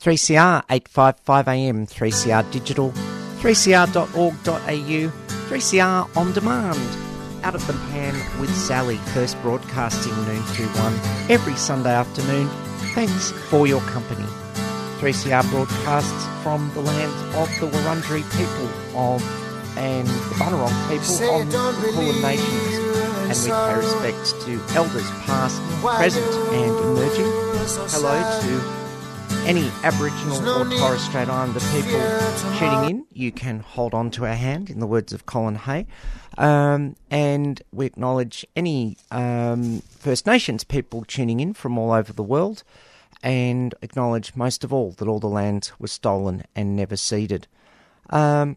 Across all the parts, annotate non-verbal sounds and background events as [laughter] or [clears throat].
3CR 855 AM, 3CR Digital, 3cr.org.au, 3CR On Demand. Out of the Pan with Sally, first broadcasting noon to 1 every Sunday afternoon. Thanks for your company. 3CR broadcasts from the lands of the Wurundjeri people of and the Bunurong people of the Kulin Nations. And we pay respect to elders past, present and emerging. Hello to any Aboriginal or Torres Strait Islander people tuning in, you can hold on to our hand, in the words of Colin Hay. Um, and we acknowledge any um, First Nations people tuning in from all over the world, and acknowledge most of all that all the land was stolen and never ceded. Um,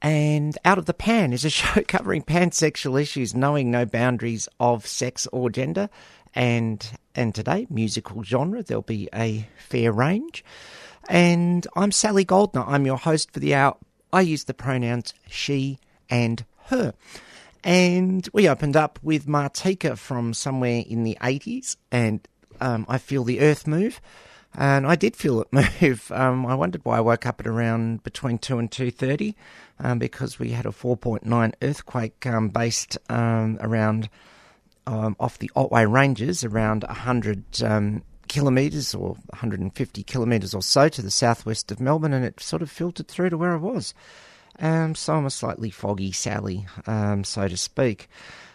and Out of the Pan is a [laughs] show covering pansexual issues, knowing no boundaries of sex or gender. And and today, musical genre, there'll be a fair range. And I'm Sally Goldner. I'm your host for the hour. I use the pronouns she and her. And we opened up with Martika from somewhere in the 80s, and um, I feel the earth move. And I did feel it [laughs] move. Um, I wondered why I woke up at around between 2 and 2.30 um, because we had a 4.9 earthquake um, based um, around um, off the Otway Ranges, around 100 um, kilometres or 150 kilometres or so to the southwest of Melbourne, and it sort of filtered through to where I was. Um, so I'm a slightly foggy Sally, um, so to speak.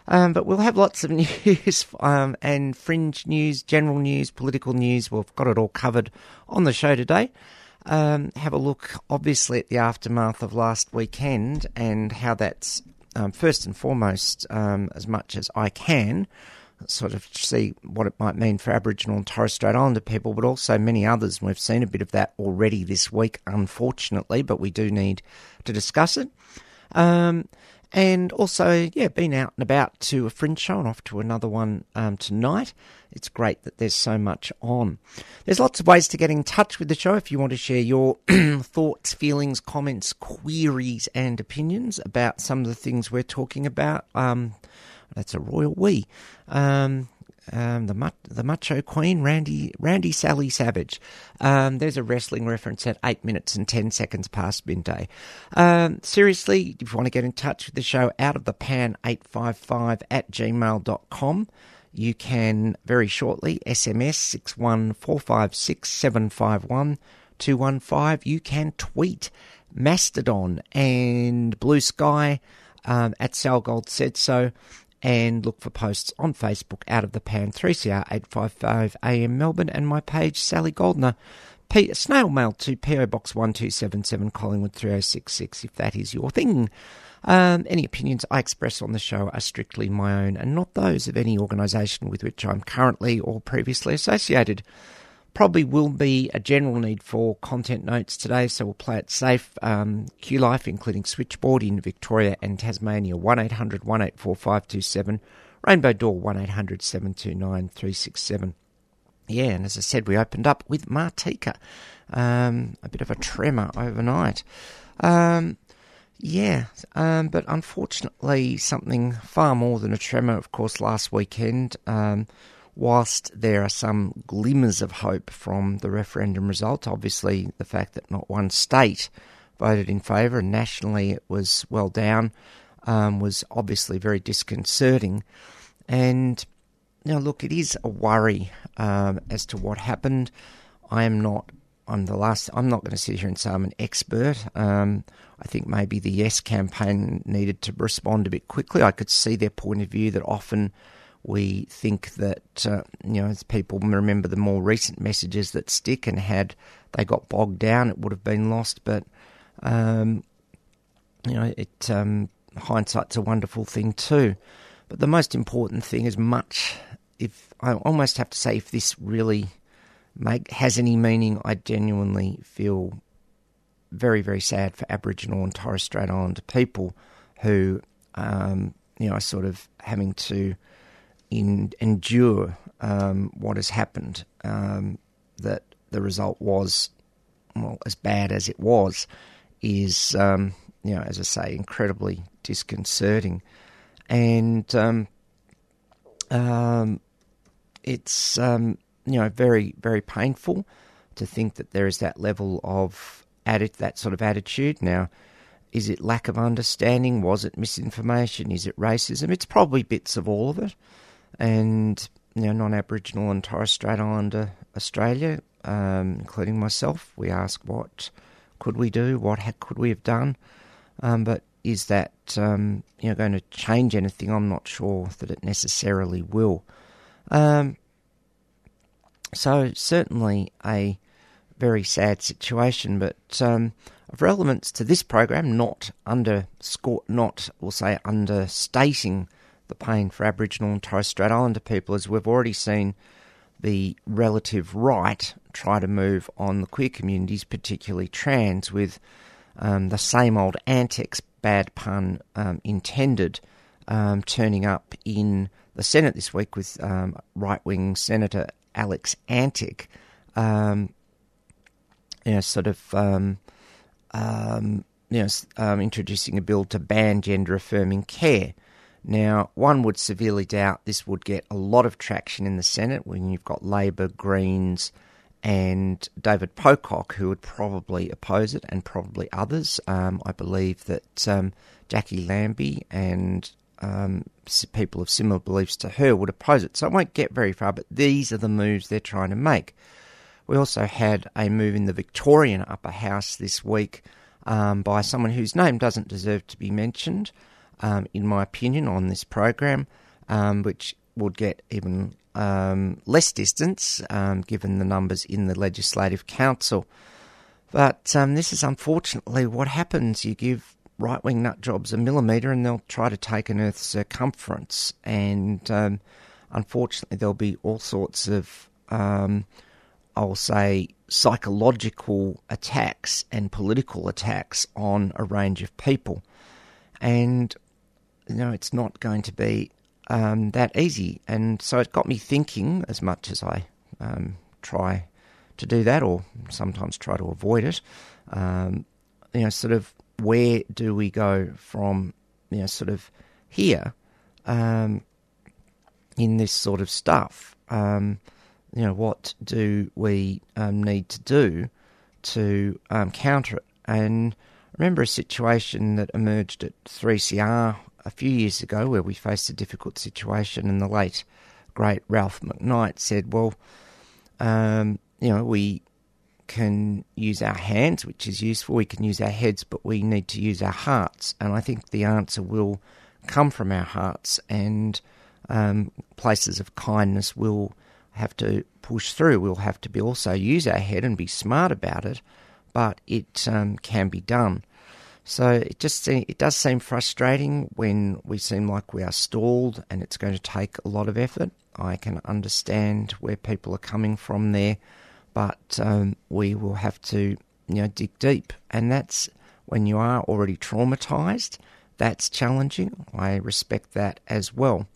Um, but we'll have lots of [laughs] news um, and fringe news, general news, political news. We've got it all covered on the show today. Um, have a look, obviously, at the aftermath of last weekend and how that's um, first and foremost, um, as much as I can, sort of see what it might mean for Aboriginal and Torres Strait Islander people, but also many others. And we've seen a bit of that already this week, unfortunately, but we do need to discuss it. Um, and also, yeah, been out and about to a fringe show and off to another one um, tonight. It's great that there's so much on. There's lots of ways to get in touch with the show if you want to share your [clears throat] thoughts, feelings, comments, queries, and opinions about some of the things we're talking about. Um, that's a royal we. Um, um, the the macho queen, Randy Randy Sally Savage. Um, there's a wrestling reference at eight minutes and ten seconds past midday. Um, seriously, if you want to get in touch with the show, out of the pan eight five five at gmail.com. You can very shortly SMS six one four five six seven five one two one five. You can tweet Mastodon and Blue Sky um, at Sal Gold said so and look for posts on Facebook out of the pan 3CR 855 AM Melbourne and my page Sally Goldner. P- snail mail to PO Box 1277 Collingwood 3066 if that is your thing. Um, any opinions I express on the show are strictly my own and not those of any organisation with which I'm currently or previously associated. Probably will be a general need for content notes today, so we'll play it safe. Um, Q Life, including Switchboard in Victoria and Tasmania, 1800 184 527. Rainbow Door, 1800 729 367. Yeah, and as I said, we opened up with Martika. Um, a bit of a tremor overnight. Um, yeah, um, but unfortunately, something far more than a tremor, of course, last weekend. Um, whilst there are some glimmers of hope from the referendum result, obviously the fact that not one state voted in favour and nationally it was well down um, was obviously very disconcerting. And now, look, it is a worry um, as to what happened. I am not. I'm the last. I'm not going to sit here and say I'm an expert. Um, I think maybe the Yes campaign needed to respond a bit quickly. I could see their point of view that often we think that uh, you know as people remember the more recent messages that stick and had they got bogged down, it would have been lost. But um, you know, it um, hindsight's a wonderful thing too. But the most important thing is much. If I almost have to say, if this really make has any meaning, I genuinely feel very, very sad for Aboriginal and Torres Strait Islander people who, um, you know, are sort of having to in, endure um, what has happened. Um, that the result was, well, as bad as it was, is, um, you know, as I say, incredibly disconcerting. And um, um, it's, um, you know, very, very painful to think that there is that level of atti- that sort of attitude. Now, is it lack of understanding? Was it misinformation? Is it racism? It's probably bits of all of it. And you know, non-Aboriginal and Torres Strait Islander Australia, um, including myself, we ask what could we do? What ha- could we have done? Um, but is that um, you know going to change anything? I'm not sure that it necessarily will. Um, so certainly a very sad situation, but um, of relevance to this program, not underscore, not we'll say understating the pain for Aboriginal and Torres Strait Islander people, as we've already seen the relative right try to move on the queer communities, particularly trans, with um, the same old antics, bad pun um, intended, um, turning up in the Senate this week with um, right wing Senator Alex Antic, um, you know, sort of. Um, you know, introducing a bill to ban gender affirming care. Now, one would severely doubt this would get a lot of traction in the Senate when you've got Labor, Greens, and David Pocock who would probably oppose it, and probably others. Um, I believe that um, Jacqui Lambie and um, people of similar beliefs to her would oppose it. So it won't get very far, but these are the moves they're trying to make. We also had a move in the Victorian upper house this week um, by someone whose name doesn't deserve to be mentioned, um, in my opinion, on this program, um, which would get even um, less distance um, given the numbers in the Legislative Council. But um, this is unfortunately what happens. You give right wing nut jobs a millimetre and they'll try to take an Earth's circumference. And um, unfortunately, there'll be all sorts of, um, I'll say, psychological attacks and political attacks on a range of people. And, you know, it's not going to be um, that easy. And so it got me thinking, as much as I um, try to do that, or sometimes try to avoid it. Um, you know, sort of where do we go from? You know, sort of here um, in this sort of stuff. Um, you know, what do we um, need to do to counter it? And I remember a situation that emerged at 3CR a few years ago where we faced a difficult situation, and the late great Ralph McKnight said, "Well, um, you know, we can use our hands, which is useful. We can use our heads, but we need to use our hearts. And I think the answer will come from our hearts, and um, places of kindness will have to push through. We'll have to be also use our head and be smart about it, but it um, can be done. So it just it does seem frustrating when we seem like we are stalled and it's going to take a lot of effort. I can understand where people are coming from there, but um, we will have to you know dig deep, and that's when you are already traumatized. That's challenging. I respect that as well,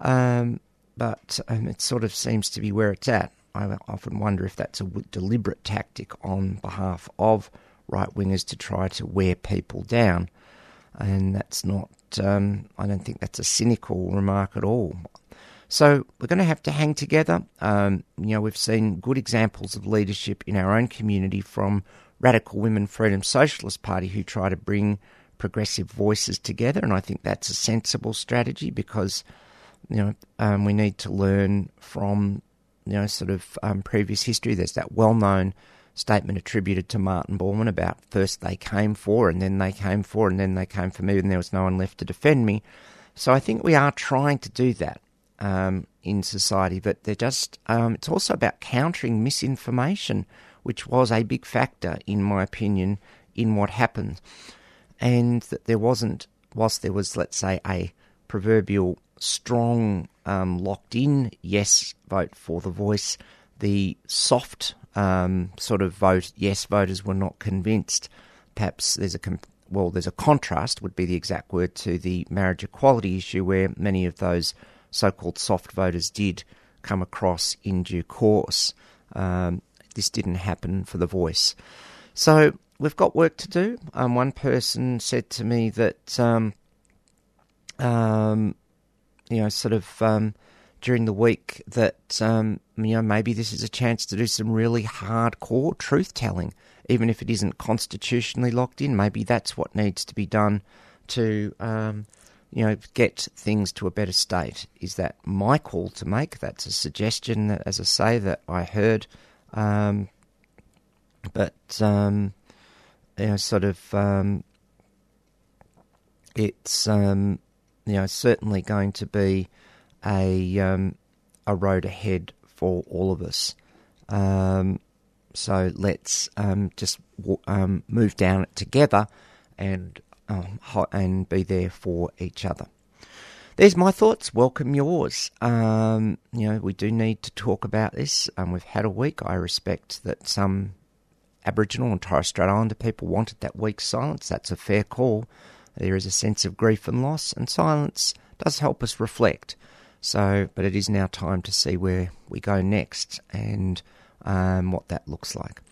um, but um, it sort of seems to be where it's at. I often wonder if that's a deliberate tactic on behalf of right wingers to try to wear people down. And that's not, um, I don't think that's a cynical remark at all. So we're going to have to hang together. Um, you know, we've seen good examples of leadership in our own community from Radical Women Freedom Socialist Party who try to bring progressive voices together. And I think that's a sensible strategy because, you know, um, we need to learn from, you know, sort of um, previous history. There's that well known statement attributed to Martin Bormann about first they came for and then they came for and then they came for me and there was no one left to defend me. So I think we are trying to do that um, in society, but they're just, um, it's also about countering misinformation, which was a big factor, in my opinion, in what happened. And that there wasn't, whilst there was, let's say, a proverbial strong, um, locked in yes vote for the voice, the soft um, sort of vote yes voters were not convinced. Perhaps there's a well, there's a contrast would be the exact word to the marriage equality issue, where many of those so-called soft voters did come across in due course. Um, this didn't happen for the voice, so we've got work to do. Um, one person said to me that um, um, you know, sort of um, during the week that um, you know maybe this is a chance to do some really hardcore truth telling, even if it isn't constitutionally locked in. Maybe that's what needs to be done to um, you know get things to a better state. Is that my call to make? That's a suggestion, that, as I say, that I heard. Um, but um, you know, sort of, um, it's um, you know certainly going to be a um, a road ahead for all of us. Um, so let's um, just w- um, move down it together and um, ho- and be there for each other. There's my thoughts. Welcome yours. Um, you know, we do need to talk about this. We've had a week. I respect that some Aboriginal and Torres Strait Islander people wanted that week's silence. That's a fair call. There is a sense of grief and loss, and silence does help us reflect. So, but it is now time to see where we go next and um, what that looks like.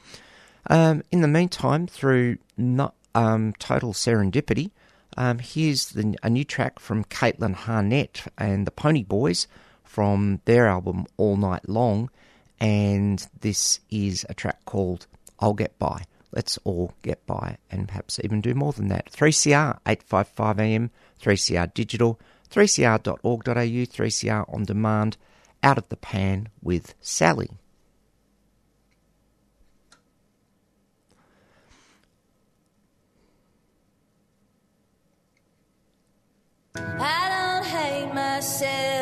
Um, in the meantime, through not, um, total serendipity, um, here's the, a new track from Caitlin Harnett and the Pony Boys from their album All Night Long, and this is a track called I'll Get By. Let's all get by and perhaps even do more than that. 3CR 855 AM, 3CR Digital, 3cr.org.au, 3CR On Demand, Out of the Pan with Sally. I don't hate myself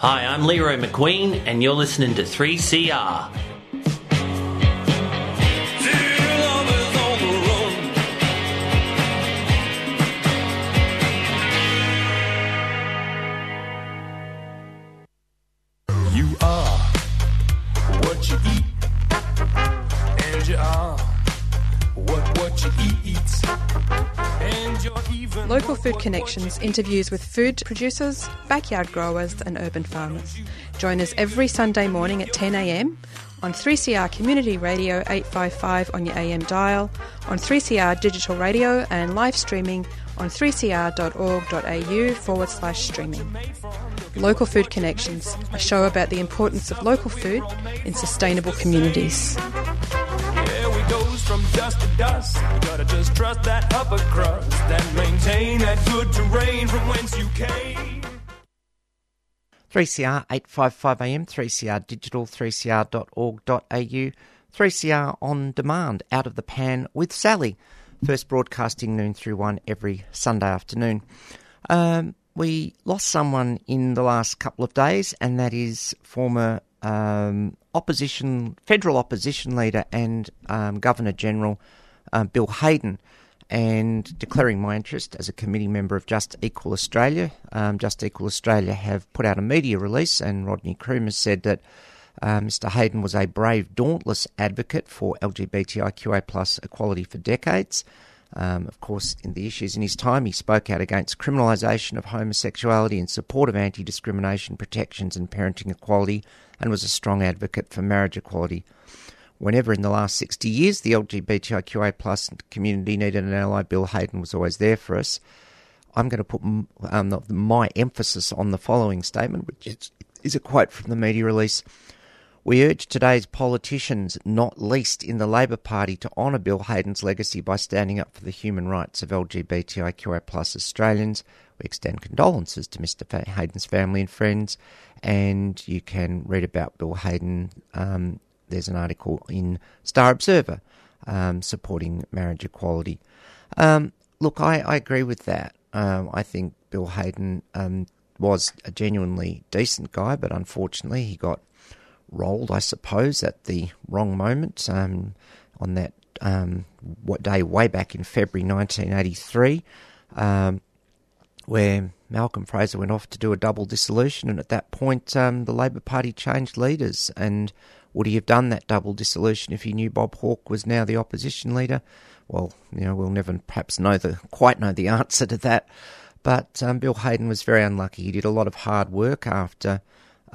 Hi, I'm Leroy McQueen, and you're listening to 3CR. Connections interviews with food producers, backyard growers, and urban farmers. Join us every Sunday morning at 10am on 3CR Community Radio 855 on your AM dial, on 3CR Digital Radio, and live streaming on 3cr.org.au forward slash streaming. Local Food Connections, a show about the importance of local food in sustainable communities. From dust to dust. Gotta just trust that upper crust and maintain that good terrain from whence you came. 3CR 855am, 3CR digital, 3cr.org.au, 3CR on demand, out of the pan with Sally. First broadcasting noon through one every Sunday afternoon. Um, we lost someone in the last couple of days, and that is former um, opposition, federal opposition leader and um, Governor General uh, Bill Hayden and declaring my interest as a committee member of Just Equal Australia. Um, Just Equal Australia have put out a media release, and Rodney Croome has said that uh, Mr. Hayden was a brave, dauntless advocate for LGBTIQA plus equality for decades. Um, of course, in the issues in his time, he spoke out against criminalisation of homosexuality in support of anti discrimination protections and parenting equality, and was a strong advocate for marriage equality. Whenever in the last 60 years the LGBTIQA community needed an ally, Bill Hayden was always there for us. I'm going to put um, my emphasis on the following statement, which is a quote from the media release. We urge today's politicians, not least in the Labor Party, to honour Bill Hayden's legacy by standing up for the human rights of LGBTIQA plus Australians. We extend condolences to Mr. Hayden's family and friends, and you can read about Bill Hayden. Um, there's an article in Star Observer um, supporting marriage equality. Um, look, I, I agree with that. Um, I think Bill Hayden um, was a genuinely decent guy, but unfortunately he got rolled, I suppose, at the wrong moment um, on that um, what day way back in February 1983, um, where Malcolm Fraser went off to do a double dissolution, and at that point um, the Labor Party changed leaders. And would he have done that double dissolution if he knew Bob Hawke was now the opposition leader? Well, you know, we'll never perhaps know the quite know the [laughs] answer to that. But um, Bill Hayden was very unlucky. He did a lot of hard work after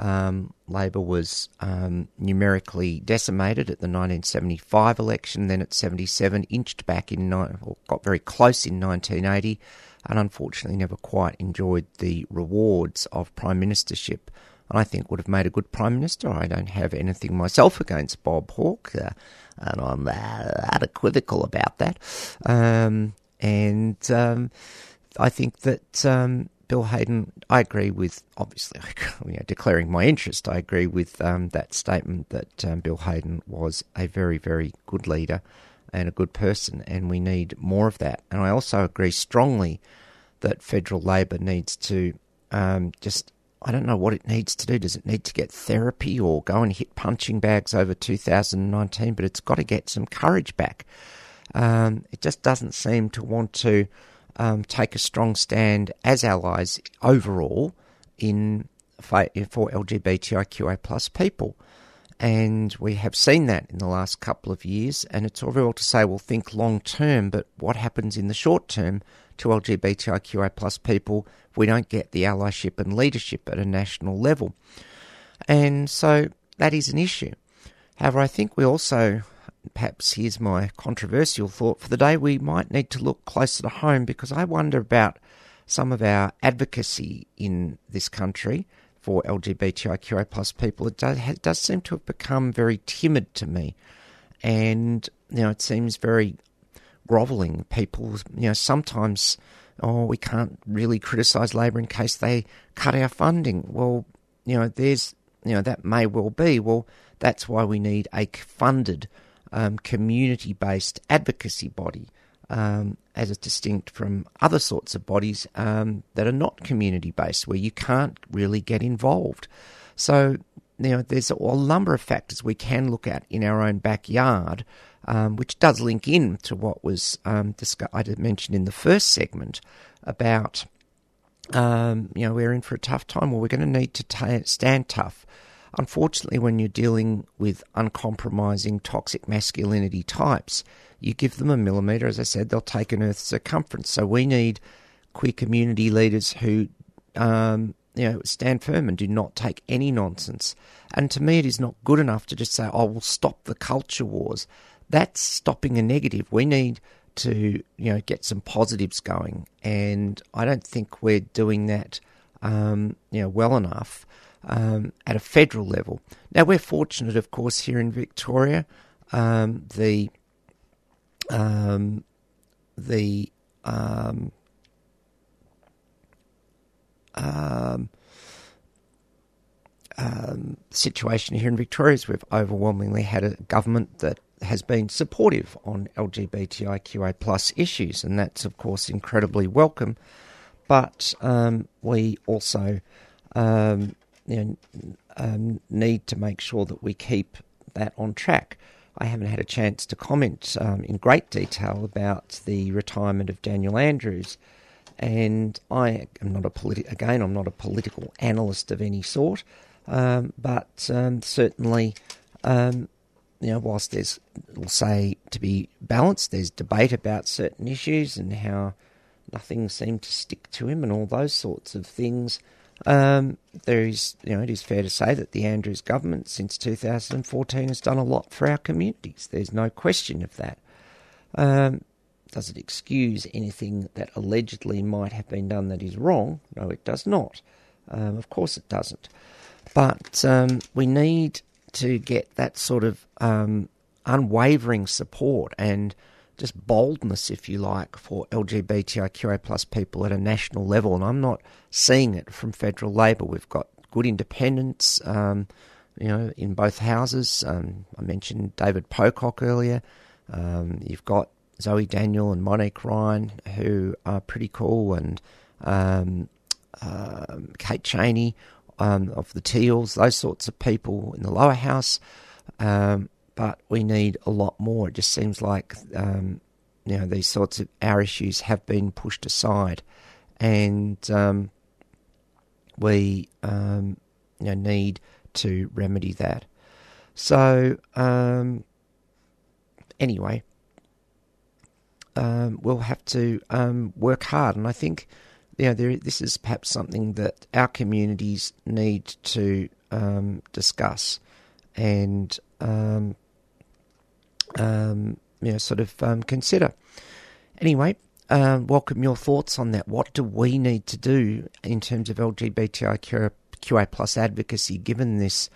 um, Labor was um, numerically decimated at the 1975 election, then at 77, inched back in, or got very close in 1980, and unfortunately never quite enjoyed the rewards of prime ministership. And I think would have made a good prime minister. I don't have anything myself against Bob Hawke, uh, and I'm uh, unequivocal about that. Um, and um, I think that um, Bill Hayden, I agree with, obviously, [laughs] you know, declaring my interest, I agree with um, that statement that um, Bill Hayden was a very, very good leader and a good person, and we need more of that. And I also agree strongly that federal Labor needs to um, just, I don't know what it needs to do. Does it need to get therapy or go and hit punching bags over 2019? But it's got to get some courage back. Um, it just doesn't seem to want to um, take a strong stand as allies overall in for, LGBTIQA plus people. And we have seen that in the last couple of years. And it's all very well to say, well, think long term, but what happens in the short term to LGBTIQA plus people we don't get the allyship and leadership at a national level? And so that is an issue. However, I think we also, perhaps here's my controversial thought for the day, we might need to look closer to home because I wonder about some of our advocacy in this country for LGBTIQA plus people. It does, it does seem to have become very timid to me. And, you know, it seems very grovelling. People, you know, sometimes, oh, we can't really criticise Labor in case they cut our funding. Well, you know, there's, you know, that may well be. Well, that's why we need a funded, um, community based advocacy body. Um, as distinct from other sorts of bodies um, that are not community based, where you can't really get involved. So, you know, there's a, number of factors we can look at in our own backyard, um, which does link in to what was um, discuss- I did mention in the first segment about, um, you know, we're in for a tough time, well, we're going to need to ta stand tough. Unfortunately, when you're dealing with uncompromising toxic masculinity types, you give them a millimetre, as I said, they'll take an Earth's circumference. So we need queer community leaders who, um, you know, stand firm and do not take any nonsense. And to me, it is not good enough to just say, "Oh, we'll stop the culture wars." That's stopping a negative. We need to, you know, get some positives going, and I don't think we're doing that, um, you know, well enough um, at a federal level. Now we're fortunate, of course, here in Victoria. Um, the um, the um, um, um, situation here in Victoria is we've overwhelmingly had a government that has been supportive on LGBTIQA plus issues, and that's of course incredibly welcome. But we also um, you know, um, need to make sure that we keep that on track. I haven't had a chance to comment um, in great detail about the retirement of Daniel Andrews, and I am not a politi- again. I'm not a political analyst of any sort, um, but um, certainly, um, you know, whilst there's, we'll say, to be balanced, there's debate about certain issues and how nothing seemed to stick to him and all those sorts of things. Um, there is, you know, it is fair to say that the Andrews government since 2014 has done a lot for our communities. There's no question of that. Um, does it excuse anything that allegedly might have been done that is wrong? No, it does not. Um, of course, it doesn't. But um, we need to get that sort of um, unwavering support and just boldness, if you like, for LGBTIQA plus people at a national level. And I'm not seeing it from federal Labor. We've got good independents, um, you know, in both houses. Um, I mentioned David Pocock earlier. Um, you've got Zoe Daniel and Monique Ryan, who are pretty cool, and um, Kate Chaney um, of the Teals, those sorts of people in the lower house. Um, but we need a lot more. It just seems like um, you know these sorts of our issues have been pushed aside, and um, we um, you know need to remedy that. So um, anyway, um, we'll have to um, work hard, and I think you know there, this is perhaps something that our communities need to discuss and um, um, you know, sort of um, consider. Anyway, um, welcome your thoughts on that. What do we need to do in terms of LGBTIQA plus advocacy, given this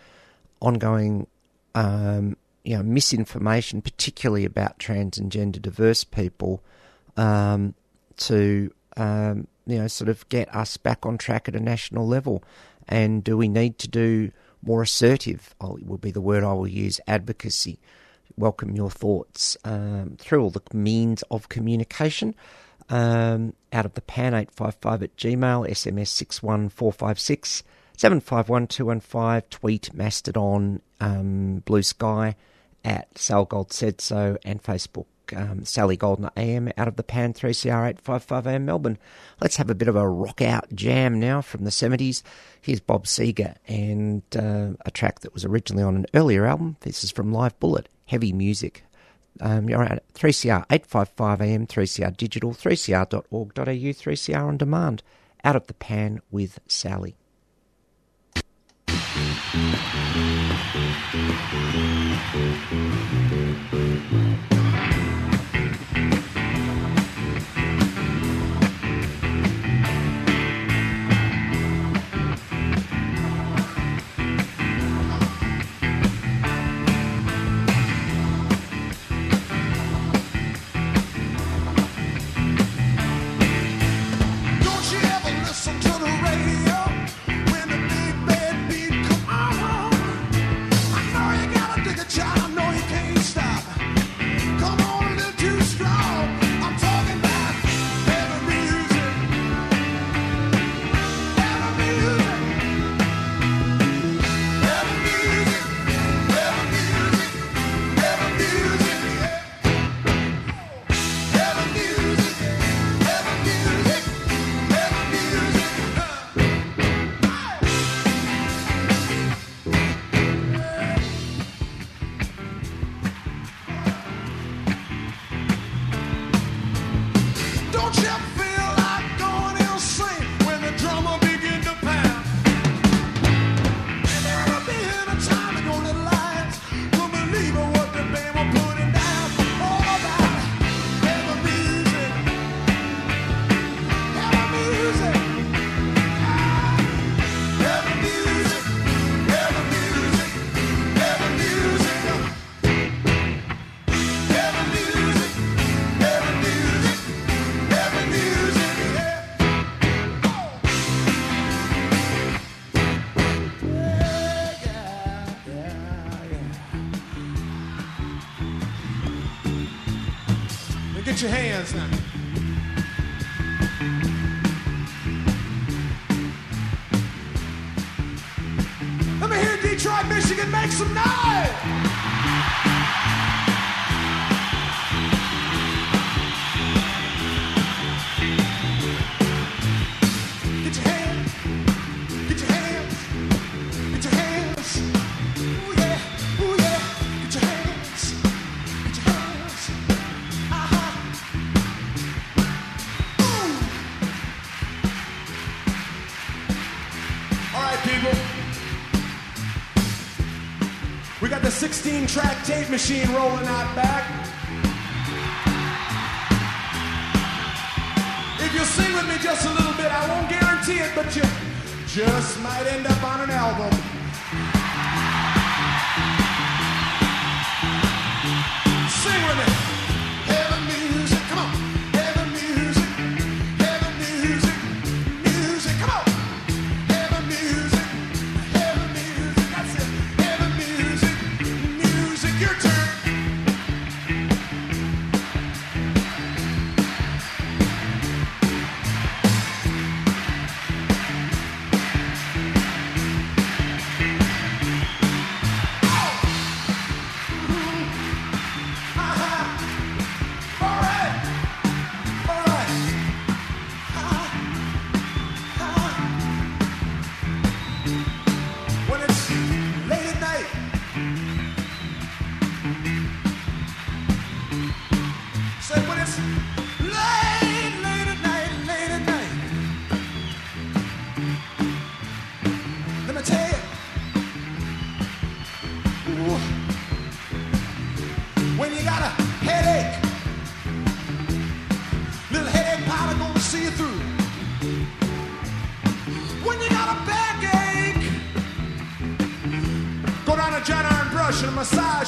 ongoing, um, you know, misinformation, particularly about trans and gender diverse people, um, to um, you know, sort of get us back on track at a national level? And do we need to do more assertive? Oh, will be the word I will use. Advocacy welcome your thoughts um, through all the means of communication. Um, out of the pan 855 at Gmail, SMS 61456, 751215, tweet Mastodon, um, Blue Sky at Sal Gold Said So, and Facebook. Um, Sally Goldner AM out of the Pan 3CR 855 AM Melbourne. Let's have a bit of a rock out jam now from the 70s. Here's Bob Seger and uh, a track that was originally on an earlier album. This is from Live Bullet heavy music. Um, you're at 3CR 855 AM, 3CR digital, 3cr.org.au, 3CR on demand. Out of the pan with Sally. Don't Get your hands now. Let me hear Detroit, Michigan make some noise! 16 track tape machine rolling out back. If you'll sing with me just a little bit, I won't guarantee it, but you just might end up on an album.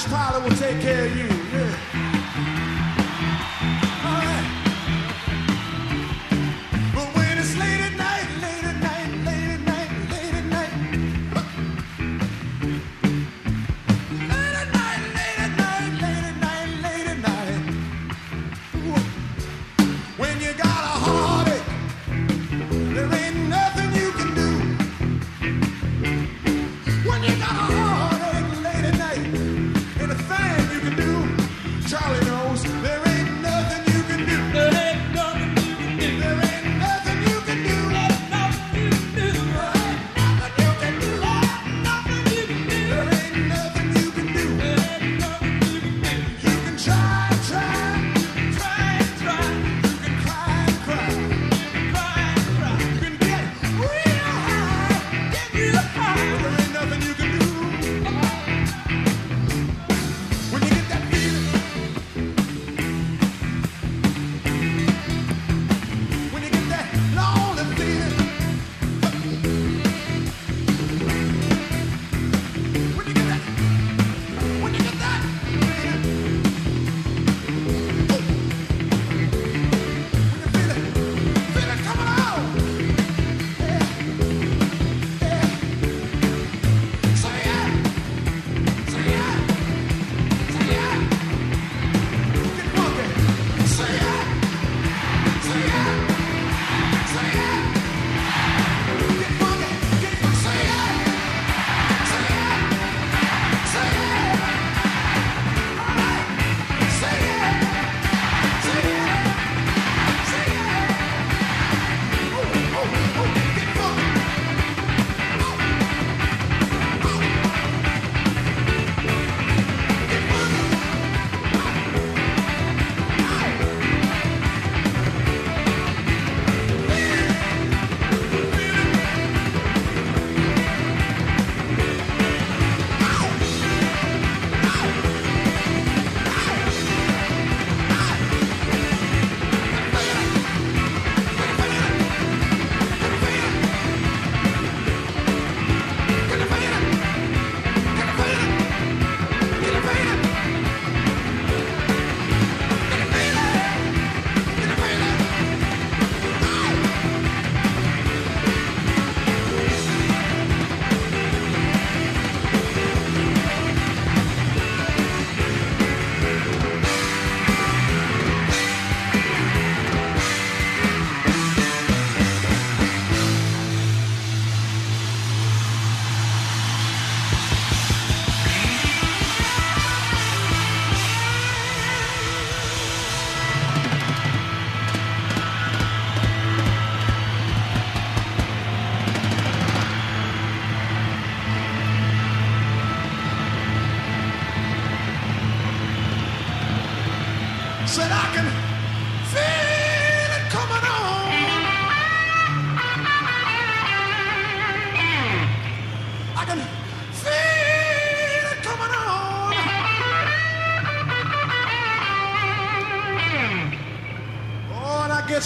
Tyler will take care of you.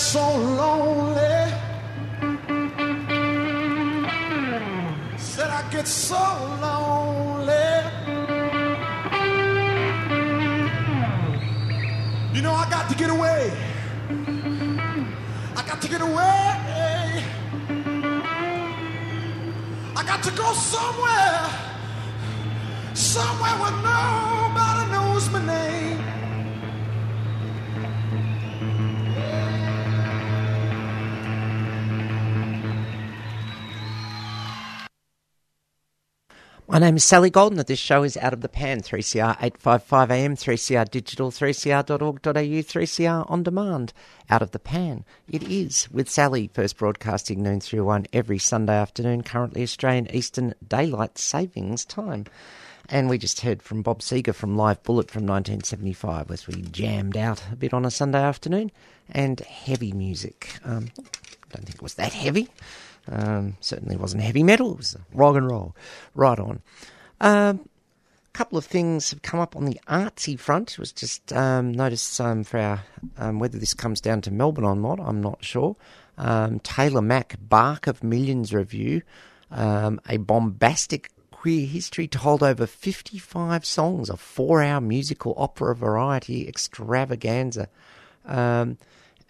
So lonely. Said I get so lonely. You know I got to get away. I got to get away. I got to go somewhere. My name is Sally Goldner. and This show is Out of the Pan, 3CR 855 AM, 3CR Digital, 3CR.org.au, 3CR On Demand. Out of the Pan. It is with Sally, first broadcasting noon through one every Sunday afternoon, currently Australian Eastern Daylight Savings Time. And we just heard from Bob Seger from Live Bullet from 1975 as we jammed out a bit on a Sunday afternoon. And heavy music. Um, don't think it was that heavy. Um, certainly wasn't heavy metal. It was rock and roll. Right on. Um, a couple of things have come up on the artsy front. It was just um, noticed um, for our um, whether this comes down to Melbourne or not. I'm not sure. Um, Taylor Mac Bark of Millions review a bombastic queer history told over 55 songs, a four-hour musical opera variety extravaganza. Um,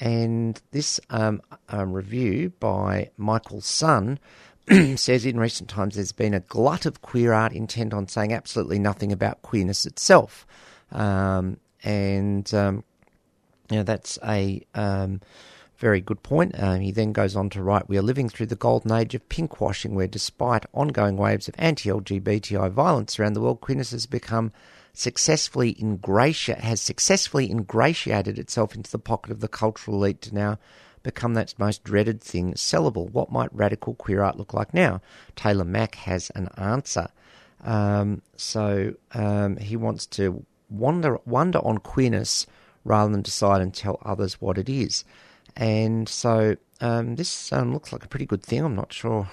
and this um, um, review by Michael Sun [clears throat] says in recent times there's been a glut of queer art intent on saying absolutely nothing about queerness itself. Um, and, um, you know, that's a um, very good point. Um, he then goes on to write We are living through the golden age of pinkwashing, where despite ongoing waves of anti LGBTI violence around the world, queerness has become successfully has successfully ingratiated itself into the pocket of the cultural elite to now become that most dreaded thing sellable. What might radical queer art look like now? Taylor Mac has an answer. Um, so um, he wants to wonder wonder on queerness rather than decide and tell others what it is. And so um, this um, looks like a pretty good thing. I'm not sure.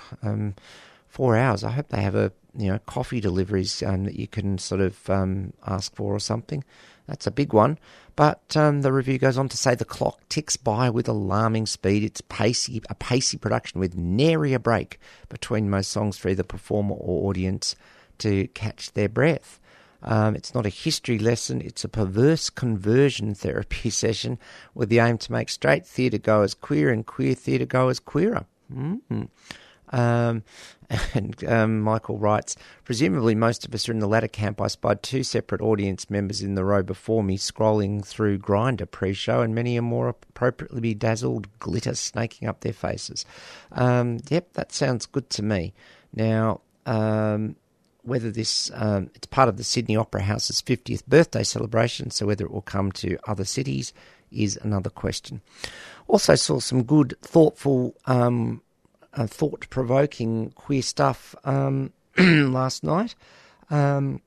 Four hours. I hope they have a you know coffee deliveries um, that you can sort of um, ask for or something. That's a big one. But um, the review goes on to say the clock ticks by with alarming speed. It's pacey, a pacey production with nary a break between most songs for either performer or audience to catch their breath. Um, it's not a history lesson, it's a perverse conversion therapy [laughs] session with the aim to make straight theatre goers queer and queer theatre goers queerer. Mm-hmm. Um, [laughs] and um, Michael writes, presumably most of us are in the latter camp. I spied two separate audience members in the row before me scrolling through Grindr pre-show, and many are more appropriately bedazzled glitter snaking up their faces. Um, yep, that sounds good to me. Now, um, whether this um, it's part of the Sydney Opera House's 50th birthday celebration, so whether it will come to other cities is another question. Also saw some good, thoughtful um, uh, thought provoking queer stuff um, [clears throat] last night. Um,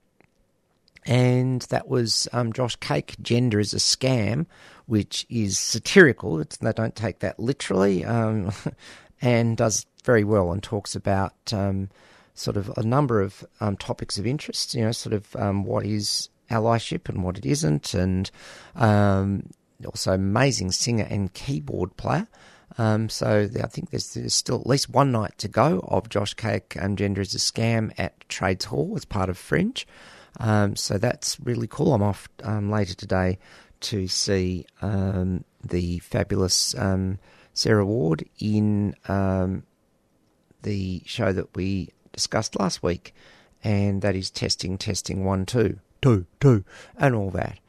and that was um, Josh Cake, Gender is a Scam, which is satirical. It's, they don't take that literally um, [laughs] and does very well and talks about um, sort of a number of um, topics of interest, you know, sort of what is allyship and what it isn't, and also amazing singer and keyboard player. Um, so I think there's, there's, still at least one night to go of Josh Cake um, Gender is a Scam at Trades Hall as part of Fringe. Um, so that's really cool. I'm off um, later today to see um, the fabulous um, Sarah Ward in the show that we discussed last week, and that is testing, testing, one, two, two, two, and all that.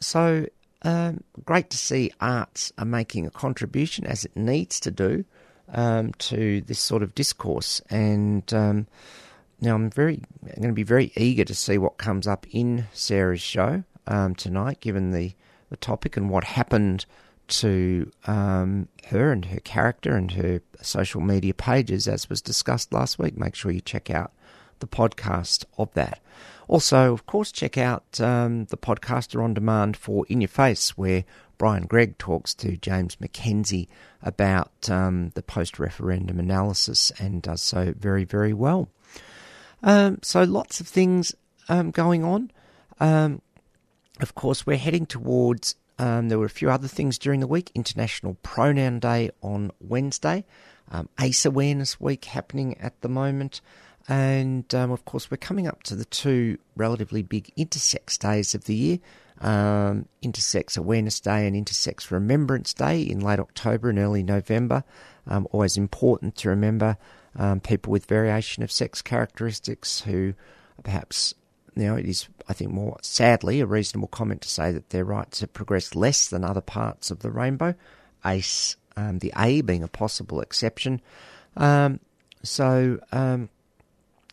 so um, great to see arts are making a contribution as it needs to do um, to this sort of discourse. And um, now I'm very I'm going to be very eager to see what comes up in Sarah's show um, tonight, given the the topic and what happened to um, her and her character and her social media pages, as was discussed last week. Make sure you check out the podcast of that. Also, of course, check out um, the podcaster on demand for In Your Face, where Brian Gregg talks to James McKenzie about um, the post referendum analysis and does so very, very well. Um, so, lots of things um, going on. Um, of course, we're heading towards um, there were a few other things during the week. International Pronoun Day on Wednesday, ACE Awareness Week happening at the moment, and um, of course we're coming up to the two relatively big intersex days of the year. Um, Intersex Awareness Day and Intersex Remembrance Day in late October and early November. Um, always important to remember um, people with variation of sex characteristics who perhaps you know, it is, I think, more sadly a reasonable comment to say that their rights have progressed less than other parts of the rainbow. ACE, um, the A being a possible exception. Um, so,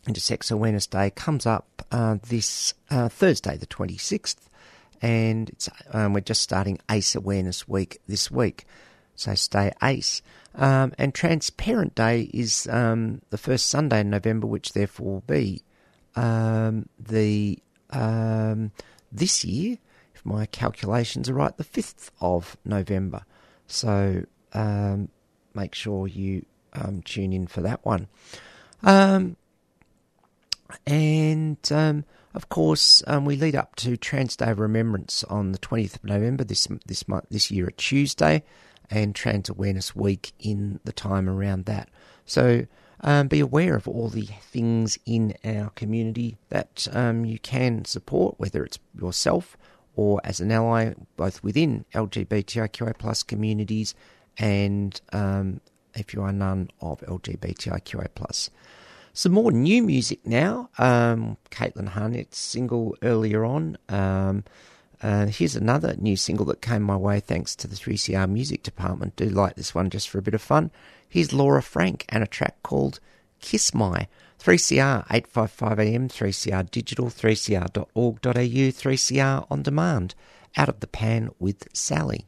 Intersex Awareness Day comes up uh, this uh, Thursday, the 26th, and it's, um, we're just starting ACE Awareness Week this week. So stay ACE. Um, and Trans Parent Day is um, the first Sunday in November, which therefore will be um, the um, this year, if my calculations are right, the fifth of November. So um, make sure you tune in for that one. Um, and um, of course, um, we lead up to Trans Day of Remembrance on the twentieth of November this this month this year at Tuesday, and Trans Awareness Week in the time around that. So um, be aware of all the things in our community that um, you can support, whether it's yourself or as an ally, both within LGBTIQA plus communities and um, if you are none of LGBTIQA plus. Some more new music now. Um, Caitlin Harnett's single earlier on. Um, uh, here's another new single that came my way thanks to the 3CR music department. Do like this one just for a bit of fun. Here's Laura Frank and a track called Kiss My. 3CR 855am, 3CR digital, 3cr.org.au, 3CR on demand. Out of the pan with Sally.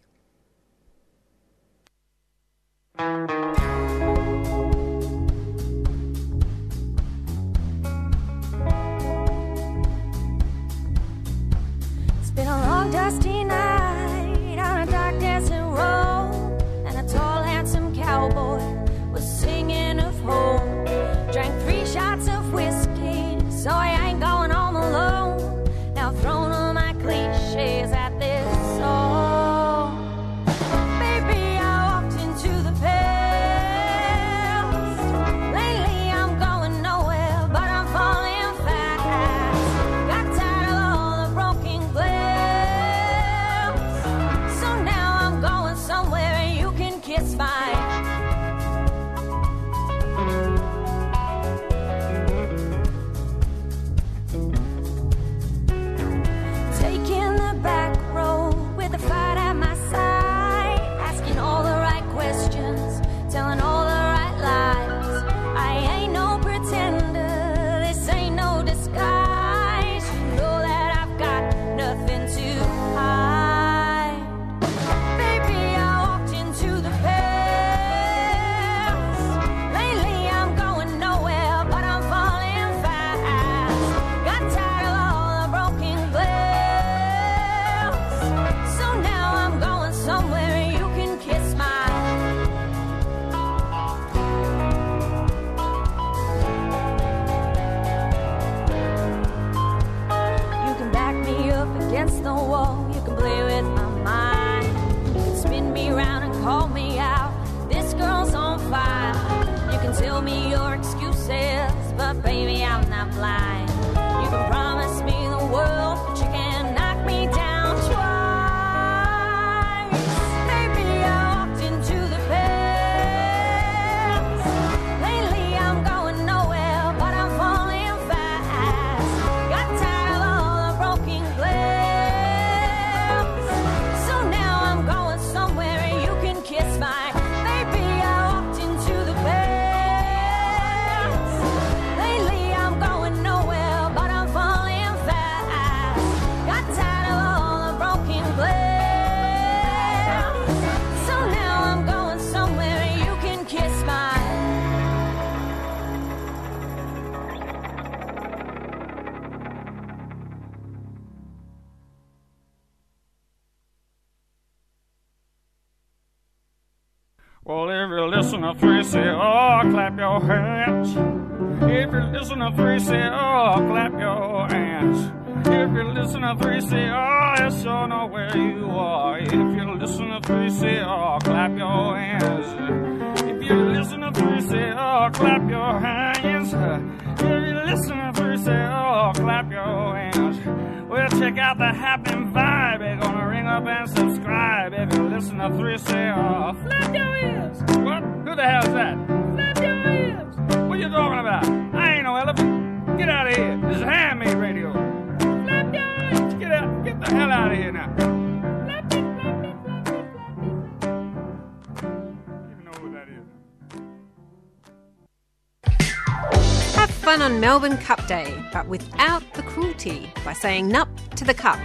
But without the cruelty by saying nup to the cup.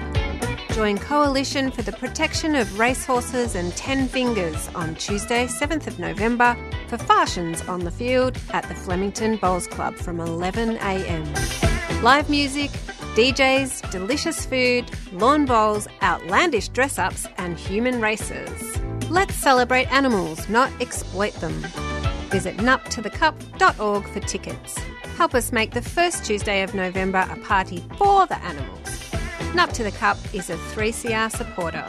Join Coalition for the Protection of Racehorses and Ten Fingers on Tuesday, 7th of November for Fashions on the field at the Flemington Bowls Club from 11am. Live music, DJs, delicious food, lawn bowls, outlandish dress ups, and human races. Let's celebrate animals, not exploit them. Visit nuptothecup.org for tickets. Help us make the first Tuesday of November a party for the animals. Nup to the Cup is a 3CR supporter.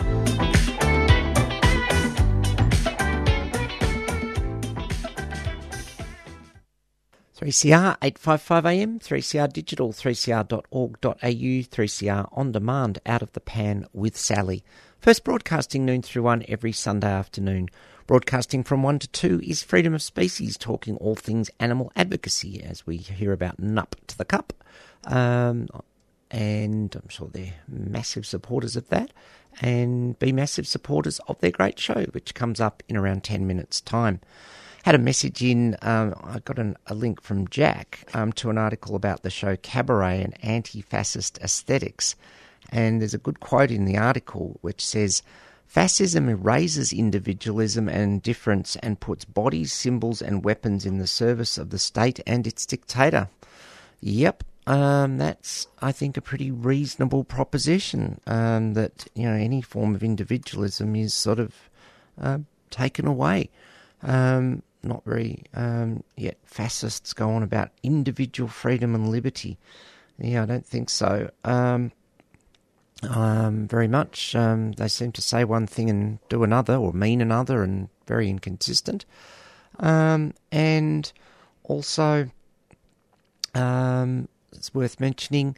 3CR 855 AM, 3CR digital, 3cr.org.au, 3CR on demand, out of the pan with Sally. First broadcasting noon through one every Sunday afternoon. Broadcasting from 1 to 2 is Freedom of Species, talking all things animal advocacy as we hear about Nup to the Cup. Um, and I'm sure they're massive supporters of that, and be massive supporters of their great show, which comes up in around 10 minutes' time. Had a message in, um, I got an, a link from Jack um, to an article about the show Cabaret and Anti Fascist Aesthetics. And there's a good quote in the article which says, Fascism erases individualism and difference and puts bodies, symbols, and weapons in the service of the state and its dictator. Yep, um, that's I think a pretty reasonable proposition. Um, that you know any form of individualism is sort of uh, taken away. Um, not very um, yet. Fascists go on about individual freedom and liberty. Yeah, I don't think so. Um, um, very much. Um, they seem to say one thing and do another, or mean another, and very inconsistent. Um, and also, um, it's worth mentioning,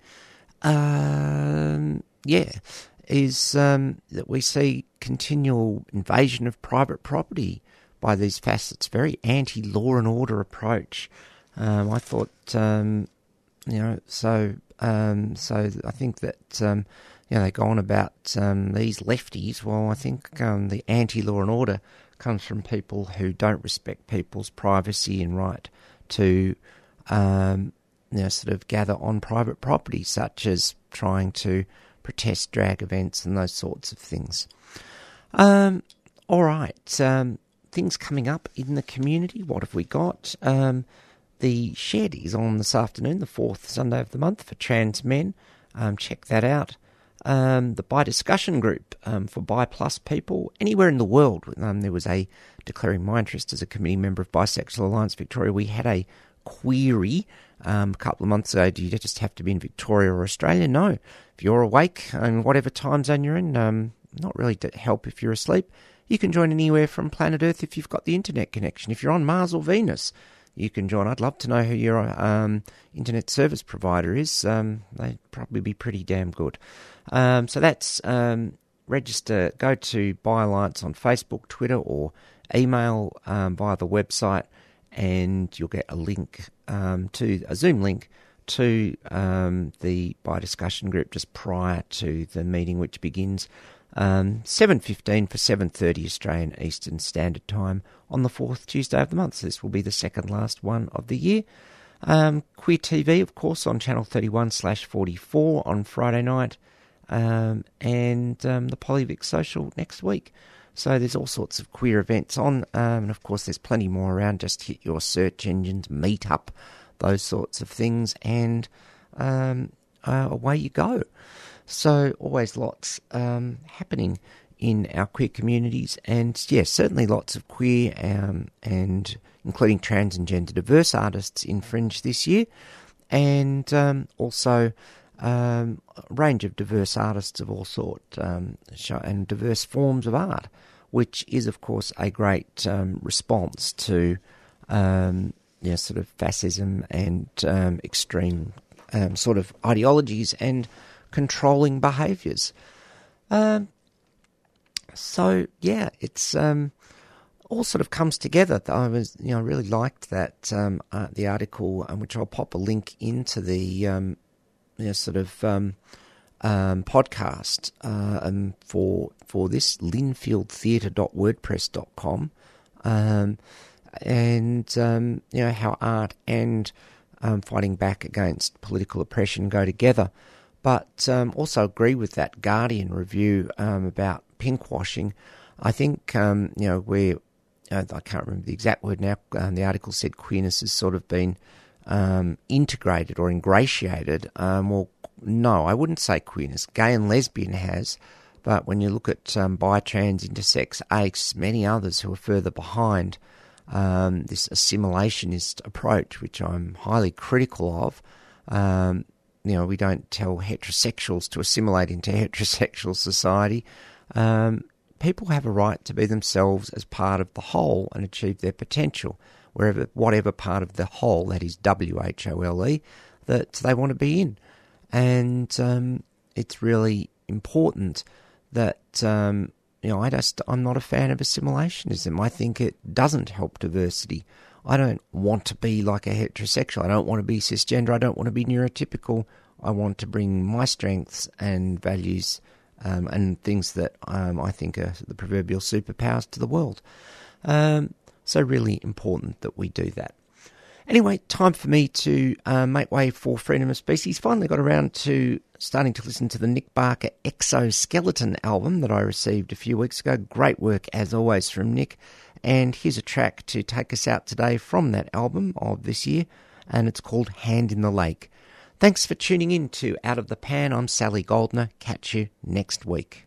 um, yeah, is um, that we see continual invasion of private property by these facets. Very anti-law and order approach. I thought, you know, so so I think that you know they go on about um, these lefties. Well, I think um, the anti-law and order comes from people who don't respect people's privacy and right to um, you know sort of gather on private property, such as trying to protest drag events and those sorts of things. Um, all right, um, things coming up in the community. What have we got? Um, the shed is on this afternoon, the fourth Sunday of the month for trans men. Um, check that out. Um, the Bi Discussion Group um, for Bi Plus people anywhere in the world. Um, there was a declaring my interest as a committee member of Bisexual Alliance Victoria. We had a query um, a couple of months ago. Do you just have to be in Victoria or Australia? No. If you're awake and whatever time zone you're in, um, not really to help if you're asleep. You can join anywhere from planet Earth if you've got the internet connection. If you're on Mars or Venus, you can join. I'd love to know who your um, internet service provider is. Um, they'd probably be pretty damn good. Um, so that's um, register. Go to Bi Alliance on Facebook, Twitter, or email um, via the website, and you'll get a link um, to a Zoom link to um, the Bi Discussion group just prior to the meeting, which begins um, 7.15 for 7.30 Australian Eastern Standard Time on the fourth Tuesday of the month. So this will be the second last one of the year. Um, Queer TV, of course, on Channel 31 slash 44 on Friday night, um, and um, the Polyvic Social next week. So there's all sorts of queer events on, um, and of course there's plenty more around. Just hit your search engines, meet up, those sorts of things, and um, uh, away you go. So always lots um, happening in our queer communities, and yes, certainly lots of queer um, and including trans and gender diverse artists in Fringe this year, and um, also um, range of diverse artists of all sort um, and diverse forms of art, which is, of course, a great um, response to um, yeah, sort of fascism and um, extreme um, sort of ideologies and controlling behaviours. Um, so yeah, it's all sort of comes together. I was, you know, really liked that um, uh, the article, um, which I'll pop a link into the um, you know, sort of um, um, podcast uh, um, for for this linfieldtheatre.wordpress.com, um, and um, you know how art and um, fighting back against political oppression go together. But um, also agree with that Guardian review um, about pinkwashing. I think you know where uh, I can't remember the exact word now. The article said queerness has sort of been um, integrated or ingratiated. Um, well, no, I wouldn't say queerness. Gay and lesbian has, but when you look at um, bi, trans, intersex, ace, many others who are further behind um, this assimilationist approach, which I'm highly critical of. Um, you know, we don't tell heterosexuals to assimilate into [laughs] heterosexual society. Um, people have a right to be themselves as part of the whole and achieve their potential, wherever, whatever part of the whole, that is W H O L E, that they want to be in. And um, it's really important that um, you know I just I'm not a fan of assimilationism. I think it doesn't help diversity. I don't want to be like a heterosexual. I don't want to be cisgender. I don't want to be neurotypical. I want to bring my strengths and values um, and things that um, I think are the proverbial superpowers to the world. Um, so, really important that we do that. Anyway, time for me to uh, make way for Freedom of Species. Finally got around to starting to listen to the Nick Barker Exoskeleton album that I received a few weeks ago. Great work, as always, from Nick. And here's a track to take us out today from that album of this year, and it's called Hand in the Lake. Thanks for tuning in to Out of the Pan. I'm Sally Goldner. Catch you next week.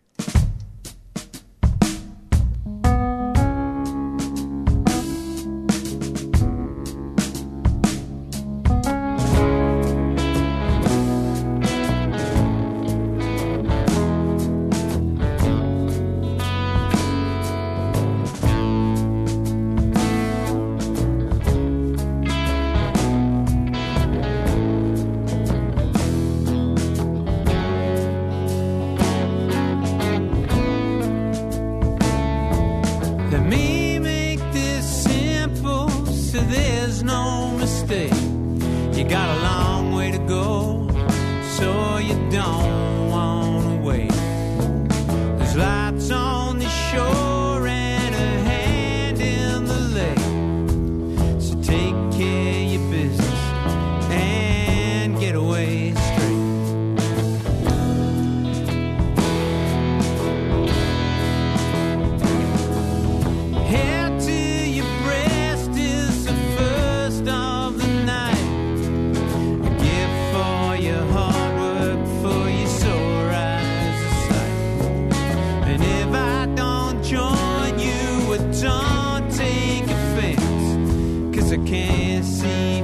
I can't see